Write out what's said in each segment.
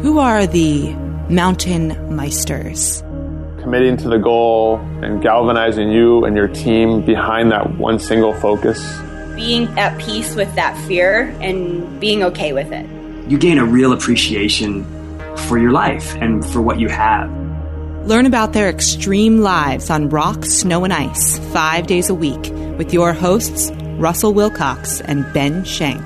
Who are the mountain meisters? Committing to the goal and galvanizing you and your team behind that one single focus. Being at peace with that fear and being okay with it. You gain a real appreciation for your life and for what you have. Learn about their extreme lives on rock, snow, and ice five days a week with your hosts, Russell Wilcox and Ben Shank.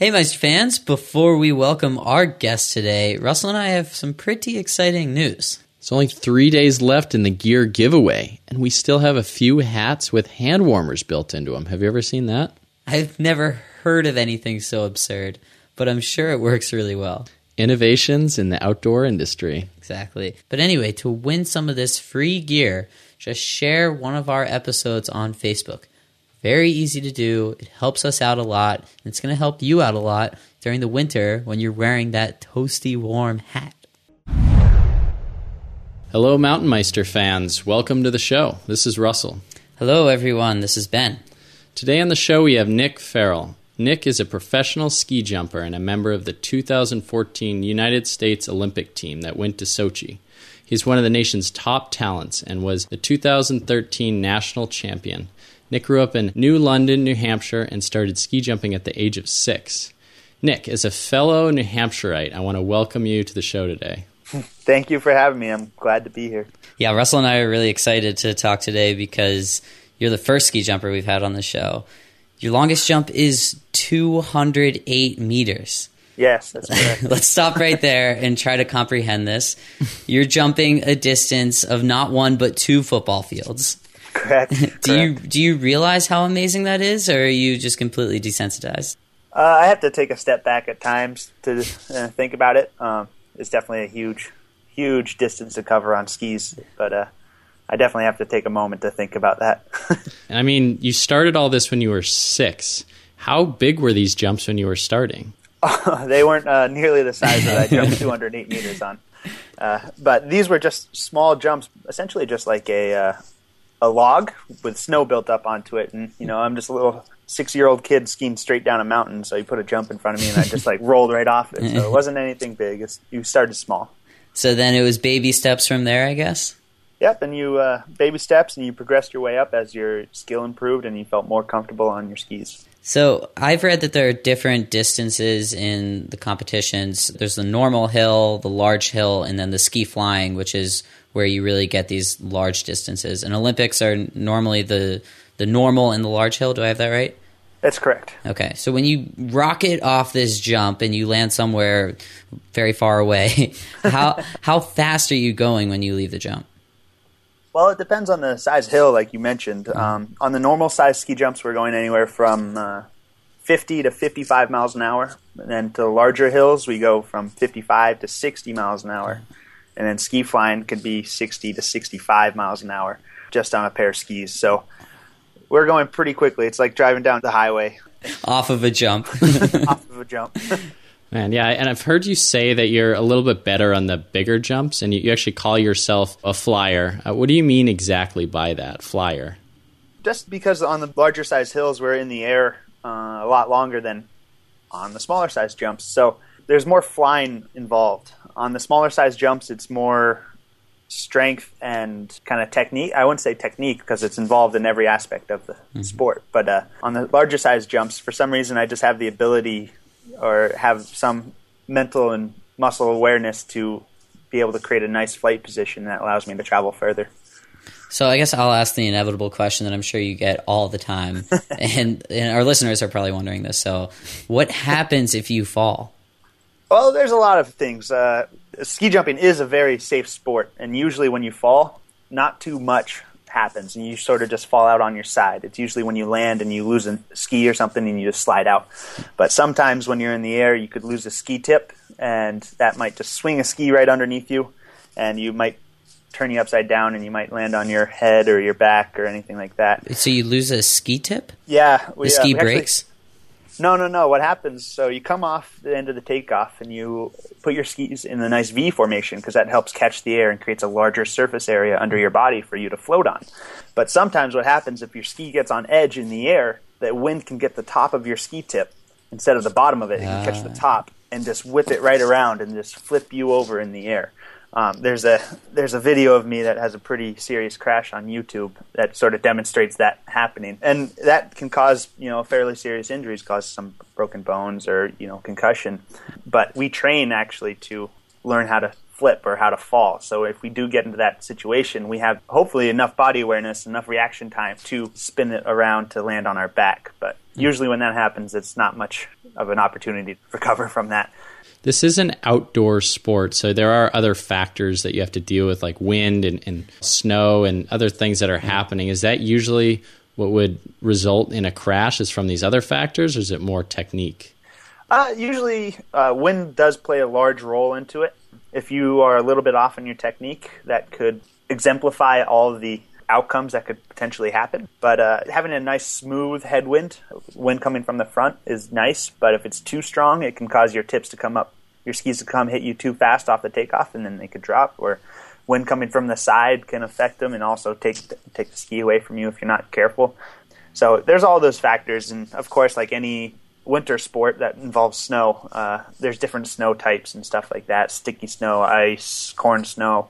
Hey, Meister fans, before we welcome our guest today, Russell and I have some pretty exciting news. It's only three days left in the gear giveaway, and we still have a few hats with hand warmers built into them. Have you ever seen that? I've never heard of anything so absurd, but I'm sure it works really well. Innovations in the outdoor industry. Exactly. But anyway, to win some of this free gear, just share one of our episodes on Facebook. Very easy to do. It helps us out a lot. And it's going to help you out a lot during the winter when you're wearing that toasty warm hat. Hello, Mountain Meister fans. Welcome to the show. This is Russell. Hello, everyone. This is Ben. Today on the show, we have Nick Fairall. Nick is a professional ski jumper and a member of the 2014 United States Olympic team that went to Sochi. He's one of the nation's top talents and was the 2013 national champion. Nick grew up in New London, New Hampshire, and started ski jumping at the age of six. Nick, as a fellow New Hampshireite, I want to welcome you to the show today. Thank you for having me. I'm glad to be here. Yeah, Russell and I are really excited to talk today because you're the first ski jumper we've had on the show. Your longest jump is 208 meters. Yes, that's correct. Let's stop right there and try to comprehend this. You're jumping a distance of not one but two football fields. Correct. Do you do you realize how amazing that is, or are you just completely desensitized? Uh, I have to take a step back at times to uh, think about it. Um, it's definitely a huge, huge distance to cover on skis, but uh, I definitely have to take a moment to think about that. I mean, you started all this when you were six. How big were these jumps when you were starting? they weren't uh, nearly the size that I jumped 208 meters on, uh, but these were just small jumps, essentially just like a uh, a log with snow built up onto it, and you know I'm just a little six year old kid skiing straight down a mountain. So you put a jump in front of me, and I just like rolled right off it. So it wasn't anything big. It's, you started small. So then it was baby steps from there, I guess. Yep, and you uh, baby steps, and you progressed your way up as your skill improved, and you felt more comfortable on your skis. So I've read that there are different distances in the competitions. There's the normal hill, the large hill, and then the ski flying, which is where you really get these large distances. And Olympics are normally the the normal and the large hill. Do I have that right? That's correct. Okay, so when you rocket off this jump and you land somewhere very far away, how how fast are you going when you leave the jump? Well, it depends on the size hill, like you mentioned. Um, on the normal size ski jumps, we're going anywhere from uh, 50 to 55 miles an hour. And then to larger hills, we go from 55 to 60 miles an hour. And then ski flying could be 60 to 65 miles an hour just on a pair of skis. So we're going pretty quickly. It's like driving down the highway Off of a jump. off of a jump. Man, yeah, and I've heard you say that you're a little bit better on the bigger jumps, and you, you actually call yourself a flyer. Uh, what do you mean exactly by that, flyer? just because on the larger size hills we're in the air uh, a lot longer than on the smaller size jumps. So there's more flying involved. On the smaller size jumps, it's more strength and kind of technique. I wouldn't say technique because it's involved in every aspect of the sport. But uh, on the larger size jumps, for some reason, I just have the ability or have some mental and muscle awareness to be able to create a nice flight position that allows me to travel further. So I guess I'll ask the inevitable question that I'm sure you get all the time, and, and our listeners are probably wondering this. So, what happens if you fall? Well, there's a lot of things. Uh, ski jumping is a very safe sport, and usually when you fall, not too much happens, and you sort of just fall out on your side. It's usually when you land and you lose a ski or something, and you just slide out. But sometimes when you're in the air, you could lose a ski tip, and that might just swing a ski right underneath you, and you might turn you upside down, and you might land on your head or your back or anything like that. So you lose a ski tip? Yeah, we, The uh, ski actually- breaks? No, no, no. What happens? So you come off the end of the takeoff and you put your skis in a nice V formation because that helps catch the air and creates a larger surface area under your body for you to float on. But sometimes what happens if your ski gets on edge in the air, that wind can get the top of your ski tip instead of the bottom of it, it can catch the ah. top and just whip it right around and just flip you over in the air. Um, there's a there's a video of me that has a pretty serious crash on YouTube that sort of demonstrates that happening, and that can cause you know fairly serious injuries, cause some broken bones or you know concussion. But we train actually to learn how to flip or how to fall. So if we do get into that situation, we have hopefully enough body awareness, enough reaction time to spin it around to land on our back. But usually when that happens, it's not much of an opportunity to recover from that. This is an outdoor sport, so there are other factors that you have to deal with, like wind and, and snow and other things that are happening. Is that usually what would result in a crash? Is from these other factors, or is it more technique? Uh, usually, uh, wind does play a large role into it. If you are a little bit off in your technique, that could exemplify all the outcomes that could potentially happen. But uh, having a nice smooth headwind, wind coming from the front, is nice. But if it's too strong, it can cause your tips to come up, your skis to come hit you too fast off the takeoff, and then they could drop. Or wind coming from the side can affect them and also take take the ski away from you if you're not careful. So there's all those factors, and of course, like any winter sport that involves snow, uh, there's different snow types and stuff like that: sticky snow, ice, corn snow,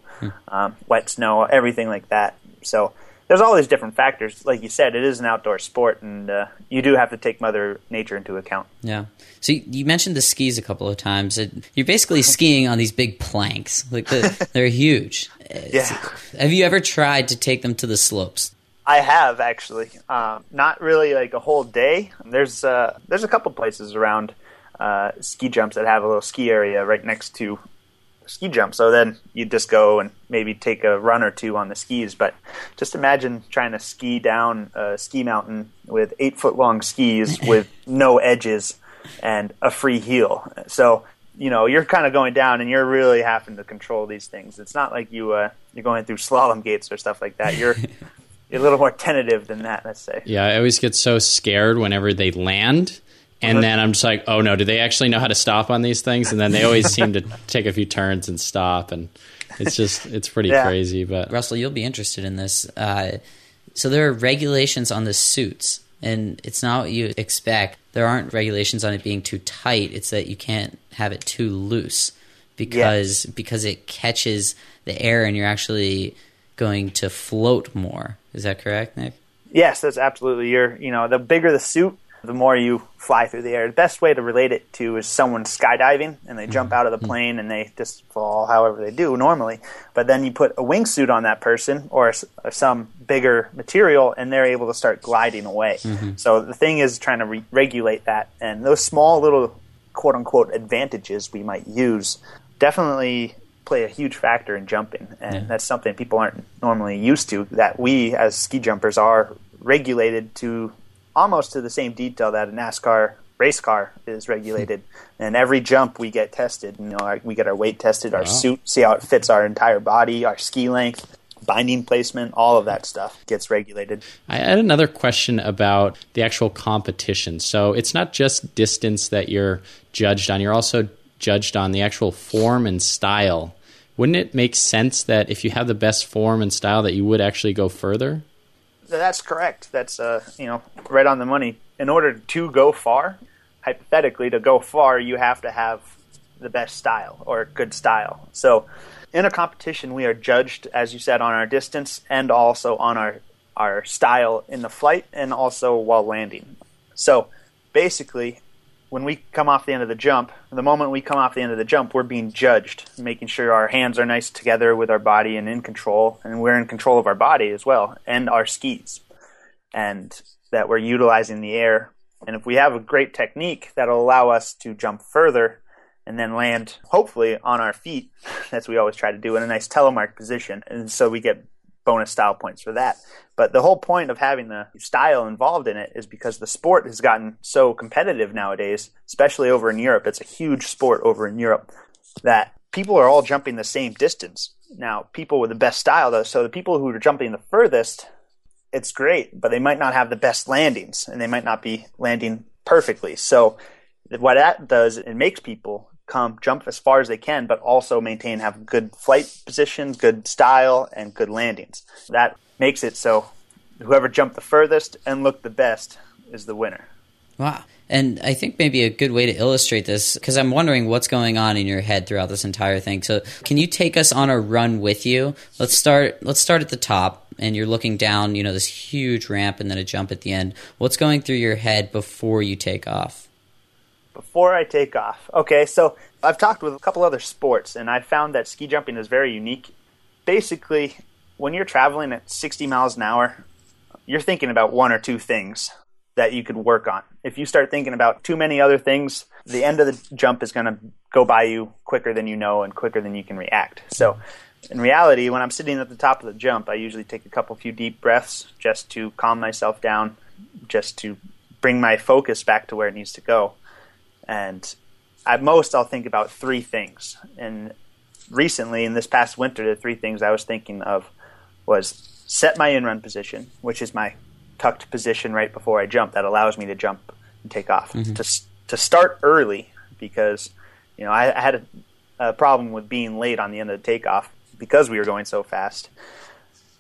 um, wet snow, everything like that. So there's all these different factors. Like you said, it is an outdoor sport, and uh, you do have to take Mother Nature into account. Yeah. So you, you mentioned the skis a couple of times. You're basically skiing on these big planks. Like the, they're huge. Yeah. Have you ever tried to take them to the slopes? I have actually, um, not really like a whole day. There's uh, there's a couple places around uh, ski jumps that have a little ski area right next to ski jump. So then you just go and maybe take a run or two on the skis. But just imagine trying to ski down a ski mountain with eight foot long skis with no edges and a free heel. So you know you're kind of going down and you're really having to control these things. It's not like you uh, you're going through slalom gates or stuff like that. You're you're a little more tentative than that. Let's say. Yeah, I always get so scared whenever they land. And then I'm just like, oh no, do they actually know how to stop on these things? And then they always seem to take a few turns and stop, and it's just it's pretty Yeah. crazy. But Russell, you'll be interested in this. Uh, so there are regulations on the suits, and it's not what you expect. There aren't regulations on it being too tight. It's that you can't have it too loose because because it catches the air, and you're actually going to float more. Is that correct, Nick? Yes, that's absolutely. You're, you know, the bigger the suit, the more you fly through the air. The best way to relate it to is someone skydiving and they jump mm-hmm. out of the mm-hmm. plane and they just fall however they do normally. But then you put a wingsuit on that person or or some bigger material and they're able to start gliding away. Mm-hmm. So the thing is trying to re- regulate that. And those small little quote unquote advantages we might use definitely play a huge factor in jumping. And that's something people aren't normally used to, that we as ski jumpers are regulated to almost to the same detail that a NASCAR race car is regulated. And every jump we get tested. You know, our, we get our weight tested, our suit, see how it fits our entire body, our ski length, binding placement, all of that stuff gets regulated. I had another question about the actual competition. So it's not just distance that you're judged on, you're also judged on the actual form and style. Wouldn't it make sense that if you have the best form and style that you would actually go further? That's correct. That's uh, you know right on the money. In order to go far, hypothetically, to go far, you have to have the best style or good style. So, in a competition, we are judged, as you said, on our distance and also on our our style in the flight and also while landing. So, basically, when we come off the end of the jump, the moment we come off the end of the jump, we're being judged, making sure our hands are nice together with our body and in control, and we're in control of our body as well and our skis, and that we're utilizing the air. And if we have a great technique that'll allow us to jump further and then land, hopefully, on our feet, that's we always try to do in a nice telemark position, and so we get bonus style points for that. But the whole point of having the style involved in it is because the sport has gotten so competitive nowadays, especially over in Europe. It's a huge sport over in Europe that people are all jumping the same distance. Now, people with the best style, though, so the people who are jumping the furthest, it's great, but they might not have the best landings and they might not be landing perfectly. So, what that does, it makes people come jump as far as they can, but also maintain have good flight position, good style, and good landings. That makes it so whoever jumped the furthest and looked the best is the winner. Wow. And I think maybe a good way to illustrate this, because I'm wondering what's going on in your head throughout this entire thing. So, can you take us on a run with you? Let's start. Let's start at the top, and you're looking down. You know this huge ramp, and then a jump at the end. What's going through your head before you take off? Before I take off, okay. So I've talked with a couple other sports, and I found that ski jumping is very unique. Basically, when you're traveling at 60 miles an hour, you're thinking about one or two things that you could work on. If you start thinking about too many other things, the end of the jump is going to go by you quicker than you know and quicker than you can react. So, in reality, when I'm sitting at the top of the jump, I usually take a couple few deep breaths just to calm myself down, just to bring my focus back to where it needs to go. And at most, I'll think about three things. And recently, in this past winter, the three things I was thinking of was set my in run position, which is my tucked position right before I jump that allows me to jump and take off. Mm-hmm. To to start early because you know I, I had a, a, problem with being late on the end of the takeoff because we were going so fast,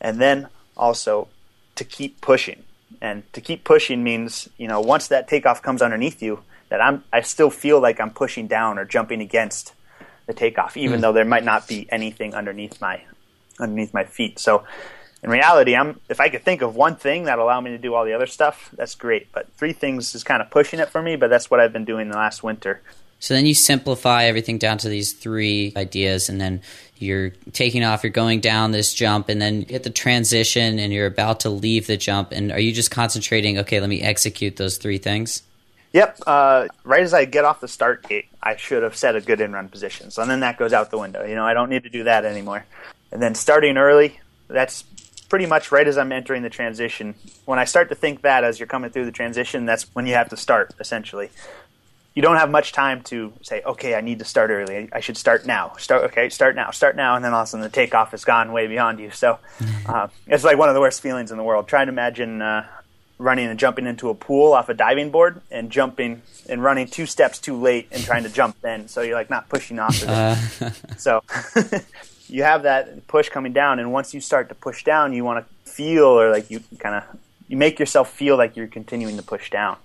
and then also to keep pushing. And to keep pushing means you know once that takeoff comes underneath you, that I'm I still feel like I'm pushing down or jumping against the takeoff, even mm-hmm. though there might not be anything underneath my underneath my feet. So in reality, I'm if I could think of one thing that allow me to do all the other stuff, that's great. But three things is kind of pushing it for me. But that's what I've been doing the last winter. So then you simplify everything down to these three ideas, and then you're taking off. You're going down this jump, and then you hit the transition, and you're about to leave the jump. And are you just concentrating? Okay, let me execute those three things. Yep. Uh, right as I get off the start gate, I should have set a good in run position. So then that goes out the window. You know, I don't need to do that anymore. And then starting early, that's pretty much right as I'm entering the transition. When I start to think that as you're coming through the transition, that's when you have to start, essentially. You don't have much time to say, okay, I need to start early. I should start now. Start, okay, start now, start now, and then all of a sudden the takeoff has gone way beyond you. So uh, it's like one of the worst feelings in the world. Try to imagine uh, running and jumping into a pool off a diving board and jumping and running two steps too late and trying to jump then. So you're like not pushing off. Of it. Uh. so you have that push coming down, and once you start to push down, you want to feel or like you kind of you make yourself feel like you're continuing to push down.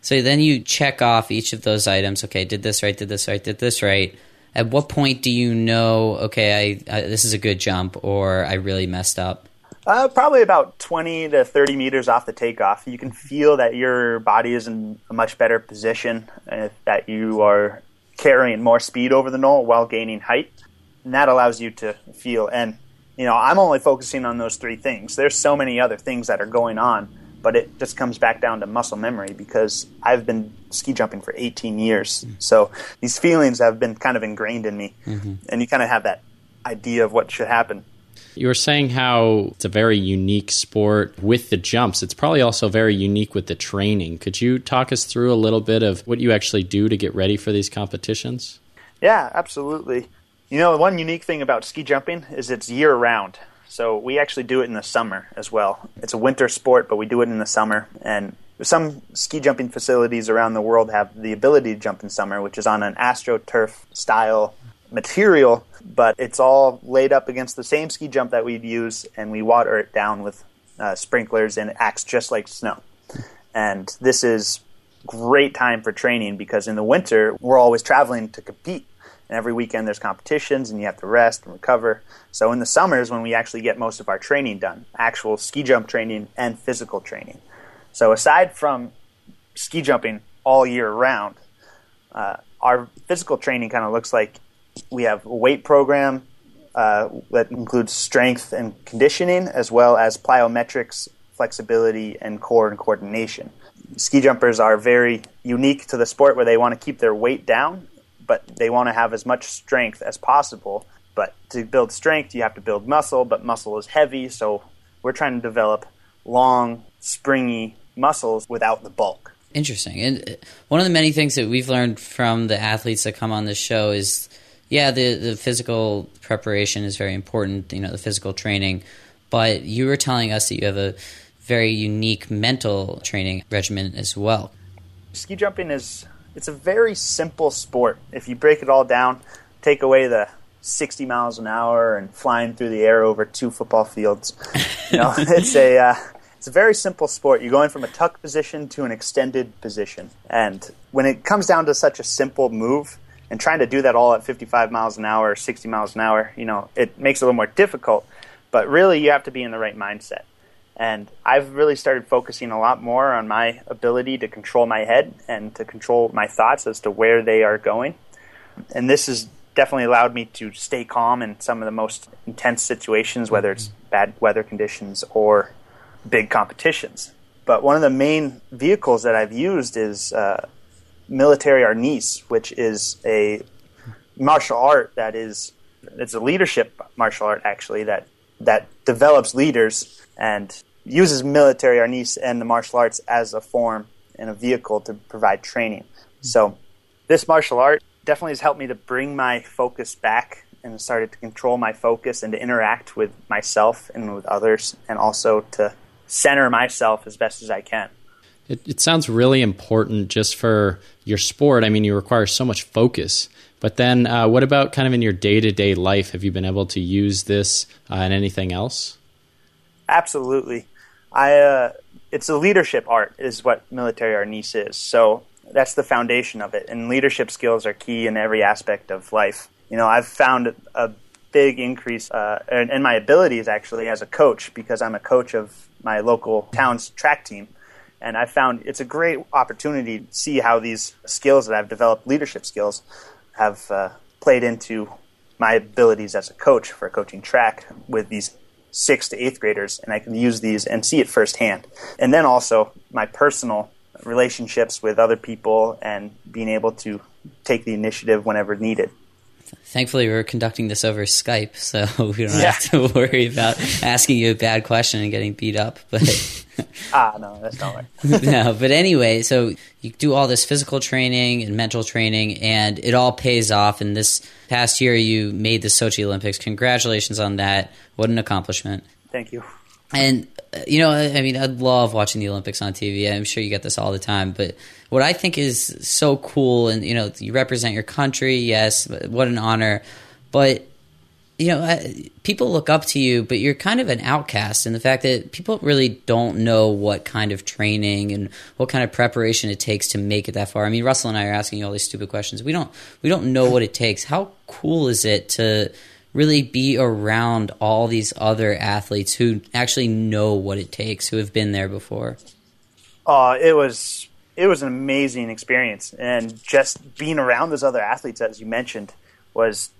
So then you check off each of those items. Okay, did this right, did this right, did this right. At what point do you know? Okay, I, I this is a good jump, or I really messed up. Uh, probably about 20 to 30 meters off the takeoff. You can feel that your body is in a much better position, uh, that you are carrying more speed over the knoll while gaining height and that allows you to feel. And you know, I'm only focusing on those three things. There's so many other things that are going on, but it just comes back down to muscle memory because I've been ski jumping for 18 years. Mm-hmm. So these feelings have been kind of ingrained in me, mm-hmm. and you kind of have that idea of what should happen. You were saying how it's a very unique sport with the jumps. It's probably also very unique with the training. Could you talk us through a little bit of what you actually do to get ready for these competitions? Yeah, absolutely. You know, one unique thing about ski jumping is it's year round. So we actually do it in the summer as well. It's a winter sport, but we do it in the summer. And some ski jumping facilities around the world have the ability to jump in summer, which is on an astroturf style material, but it's all laid up against the same ski jump that we'd use, and we water it down with uh, sprinklers, and it acts just like snow. And this is great time for training because in the winter we're always traveling to compete and every weekend there's competitions and you have to rest and recover. So in the summers when we actually get most of our training done, actual ski jump training and physical training. So aside from ski jumping all year round, uh, our physical training kind of looks like we have a weight program uh, that includes strength and conditioning as well as plyometrics, flexibility, and core and coordination. Ski jumpers are very unique to the sport where they want to keep their weight down but they want to have as much strength as possible. But to build strength, you have to build muscle, but muscle is heavy, so we're trying to develop long, springy muscles without the bulk. Interesting. And uh, one of the many things that we've learned from the athletes that come on this show is yeah, the, the physical preparation is very important, you know, the physical training. But you were telling us that you have a very unique mental training regimen as well. Ski jumping is it's a very simple sport. If you break it all down, take away the 60 miles an hour and flying through the air over two football fields. You know, it's a uh, It's a very simple sport. You're going from a tuck position to an extended position. And when it comes down to such a simple move and trying to do that all at 55 miles an hour or 60 miles an hour, you know, it makes it a little more difficult. But really, you have to be in the right mindset. And I've really started focusing a lot more on my ability to control my head and to control my thoughts as to where they are going. And this has definitely allowed me to stay calm in some of the most intense situations, whether it's bad weather conditions or big competitions. But one of the main vehicles that I've used is uh, military arnis, which is a martial art that is it's a leadership martial art actually that that develops leaders and uses military arnis and the martial arts as a form and a vehicle to provide training. So this martial art definitely has helped me to bring my focus back and started to control my focus and to interact with myself and with others and also to center myself as best as I can. It, it sounds really important just for your sport. I mean, you require so much focus. But then, uh, what about kind of in your day to day life? Have you been able to use this uh, in anything else? Absolutely. I uh, it's a leadership art is what military arnis is. So that's the foundation of it, and leadership skills are key in every aspect of life. You know, I've found a big increase uh, in, in my abilities actually as a coach because I'm a coach of my local town's track team. And I found it's a great opportunity to see how these skills that I've developed, leadership skills, have uh, played into my abilities as a coach for a coaching track with these sixth to eighth graders. And I can use these and see it firsthand. And then also my personal relationships with other people and being able to take the initiative whenever needed. Thankfully, we're conducting this over Skype, so we don't yeah. have to worry about asking you a bad question and getting beat up. But ah, no, that's not right. no, but anyway, so you do all this physical training and mental training, and it all pays off. And this past year, you made the Sochi Olympics. Congratulations on that! What an accomplishment! Thank you. And uh, you know, I mean, I love watching the Olympics on TV. I'm sure you get this all the time, but what I think is so cool, and you know, you represent your country. Yes, what an honor. But you know, people look up to you, but you're kind of an outcast in the fact that people really don't know what kind of training and what kind of preparation it takes to make it that far. I mean, Russell and I are asking you all these stupid questions. We don't we don't know what it takes. How cool is it to really be around all these other athletes who actually know what it takes, who have been there before? Uh, it was it was an amazing experience, and just being around those other athletes, as you mentioned, was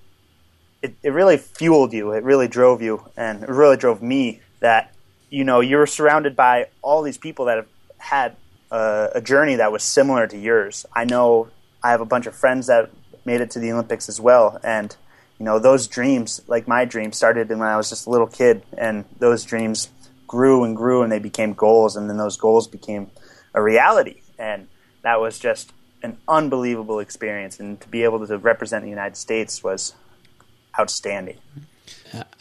it, it really fueled you. It really drove you, and it really drove me. That you know you're surrounded by all these people that have had a, a journey that was similar to yours. I know I have a bunch of friends that made it to the Olympics as well, and you know those dreams like my dreams started when i was just a little kid and those dreams grew and grew and they became goals and then those goals became a reality and that was just an unbelievable experience and to be able to represent the united states was outstanding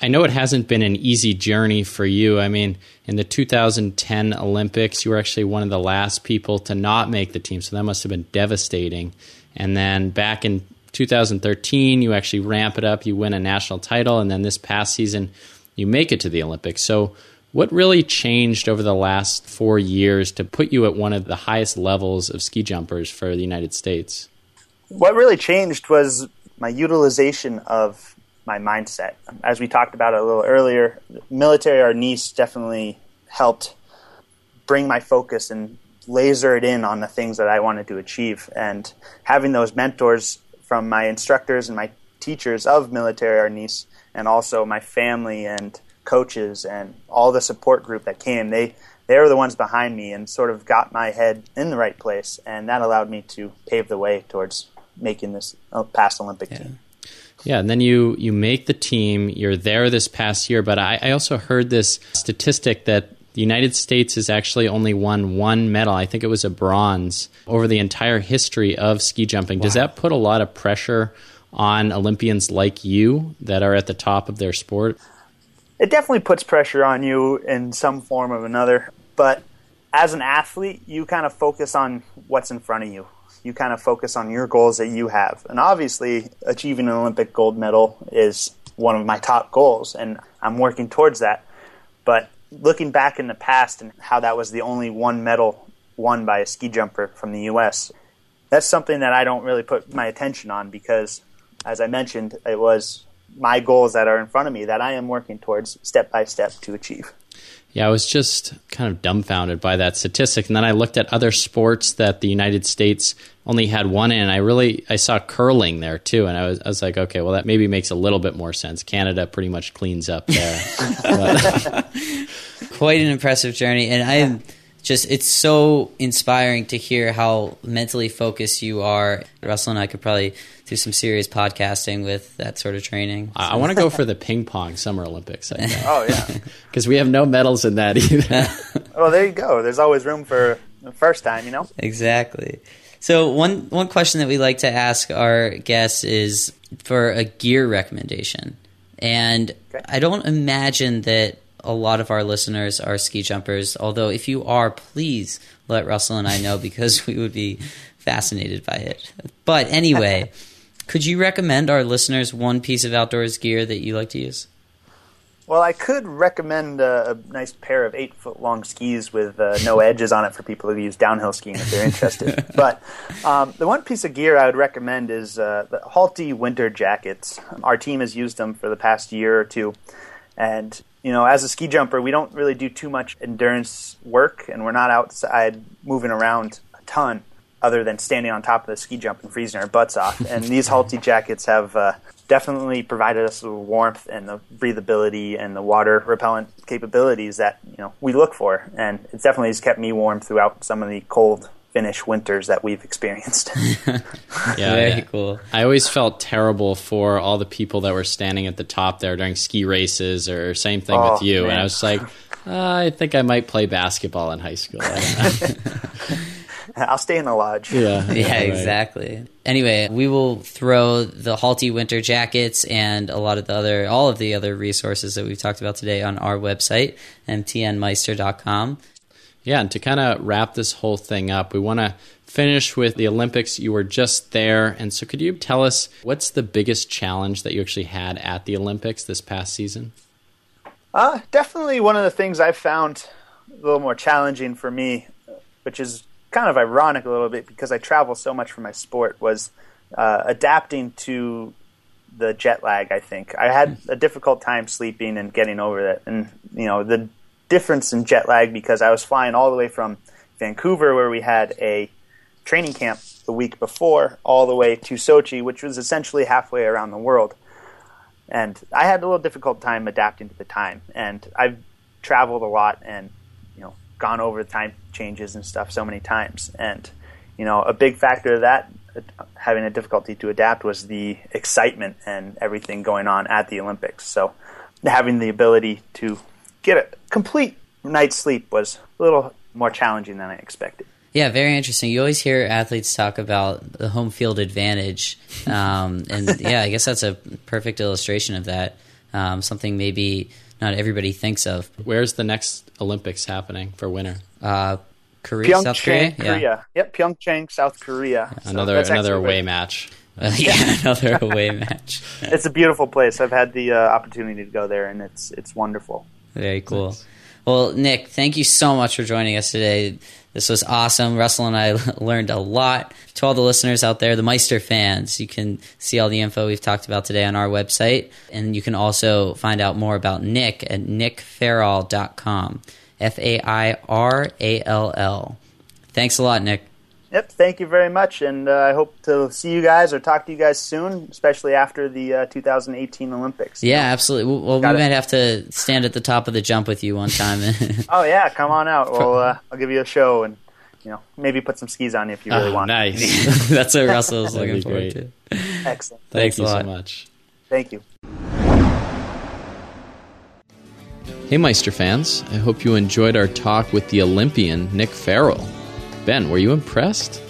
I know it hasn't been an easy journey for you. I mean, in the 2010 Olympics, you were actually one of the last people to not make the team, so that must have been devastating. And then back in 2013, you actually ramp it up, you win a national title, and then this past season, you make it to the Olympics. So, what really changed over the last four years to put you at one of the highest levels of ski jumpers for the United States? What really changed was my utilization of my mindset. As we talked about a little earlier, military arnis definitely helped bring my focus and laser it in on the things that I wanted to achieve. And having those mentors from my instructors and my teachers of military arnis and also my family and coaches and all the support group that came they they were the ones behind me and sort of got my head in the right place and that allowed me to pave the way towards making this uh, past olympic yeah. team yeah, and then you you make the team. You're there this past year, but I, I also heard this statistic that the United States has actually only won one medal. I think it was a bronze over the entire history of ski jumping. Wow. Does that put a lot of pressure on Olympians like you that are at the top of their sport? It definitely puts pressure on you in some form or another. But as an athlete, you kind of focus on what's in front of you. You kind of focus on your goals that you have. And obviously, achieving an Olympic gold medal is one of my top goals, and I'm working towards that. But looking back in the past and how that was the only one medal won by a ski jumper from the U.S., that's something that I don't really put my attention on because, as I mentioned, it was my goals that are in front of me that I am working towards step by step to achieve. Yeah, I was just kind of dumbfounded by that statistic, and then I looked at other sports that the United States only had one in. I really I saw curling there too, and I was I was like, okay, well that maybe makes a little bit more sense. Canada pretty much cleans up there. Quite an impressive journey, and I'm just it's so inspiring to hear how mentally focused you are. Russell and I could probably do some serious podcasting with that sort of training. I, I want to go for the ping pong Summer Olympics. oh yeah, because we have no medals in that either. well, there you go. There's always room for the first time, you know. Exactly. So one one question that we like to ask our guests is for a gear recommendation, and okay. I don't imagine that a lot of our listeners are ski jumpers. Although, if you are, please let Russell and I know because we would be fascinated by it. But anyway, could you recommend our listeners one piece of outdoors gear that you like to use? Well, I could recommend a, a nice pair of eight foot long skis with uh, no edges on it for people who use downhill skiing if they're interested. but um, the one piece of gear I would recommend is uh, the Halti winter jackets. Our team has used them for the past year or two. And you know, as a ski jumper, we don't really do too much endurance work, and we're not outside moving around a ton other than standing on top of the ski jump and freezing our butts off. And these Halti jackets have uh, definitely provided us with warmth and the breathability and the water repellent capabilities that you know we look for. And it definitely has kept me warm throughout some of the cold Finnish winters that we've experienced. yeah, very yeah. cool. I always felt terrible for all the people that were standing at the top there during ski races, or same thing oh, with you. Man. And I was like, uh, I think I might play basketball in high school. I'll stay in the lodge. Yeah, yeah, right. exactly. Anyway, we will throw the Halti winter jackets and a lot of the other, all of the other resources that we've talked about today on our website, mtnmeister.com. Yeah, and to kind of wrap this whole thing up, we want to finish with the Olympics. You were just there. And so, could you tell us what's the biggest challenge that you actually had at the Olympics this past season? Uh, definitely one of the things I found a little more challenging for me, which is kind of ironic a little bit because I travel so much for my sport, was uh, adapting to the jet lag. I think I had a difficult time sleeping and getting over it, and you know the difference in jet lag because I was flying all the way from Vancouver, where we had a training camp the week before, all the way to Sochi, which was essentially halfway around the world. And I had a little difficult time adapting to the time. And I've traveled a lot and you know gone over the time changes and stuff so many times. And you know a big factor of that having a difficulty to adapt was the excitement and everything going on at the Olympics. So having the ability to get a complete night's sleep was a little more challenging than I expected. Yeah, very interesting. You always hear athletes talk about the home field advantage, um, and yeah, I guess that's a perfect illustration of that. Um, something maybe not everybody thinks of. Where's the next Olympics happening for winter? Uh, Korea, Pyeongchang, South Korea. Korea. Yeah. Yep, Pyeongchang, South Korea. So another that's another away where- match. Uh, yeah, another away match. It's a beautiful place. I've had the uh, opportunity to go there, and it's it's wonderful. Very cool. Well, Nick, thank you so much for joining us today. This was awesome. Russell and I learned a lot. To all the listeners out there, the Meister fans, you can see all the info we've talked about today on our website. And you can also find out more about Nick at nickfairall.com. F A I R A L L. Thanks a lot, Nick. Yep, thank you very much, and uh, I hope to see you guys or talk to you guys soon, especially after the uh, 2018 Olympics. Yeah, absolutely. Well, we Got it. might have to stand at the top of the jump with you one time. Oh yeah, come on out. Well, uh, I'll give you a show, and you know maybe put some skis on you if you really Oh, want. nice. That's what Russell was looking be forward great. to. Excellent. Thanks Thank a you so lot. much. Thank you. Hey, Meister fans. I hope you enjoyed our talk with the Olympian Nick Fairall. Ben, were you impressed?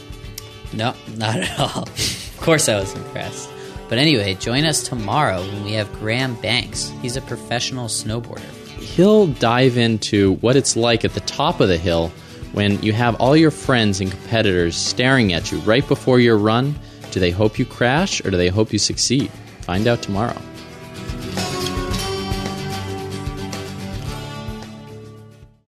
No, not at all. of course, I was impressed. But anyway, join us tomorrow when we have Graham Banks. He's a professional snowboarder. He'll dive into what it's like at the top of the hill when you have all your friends and competitors staring at you right before your run. Do they hope you crash or do they hope you succeed? Find out tomorrow.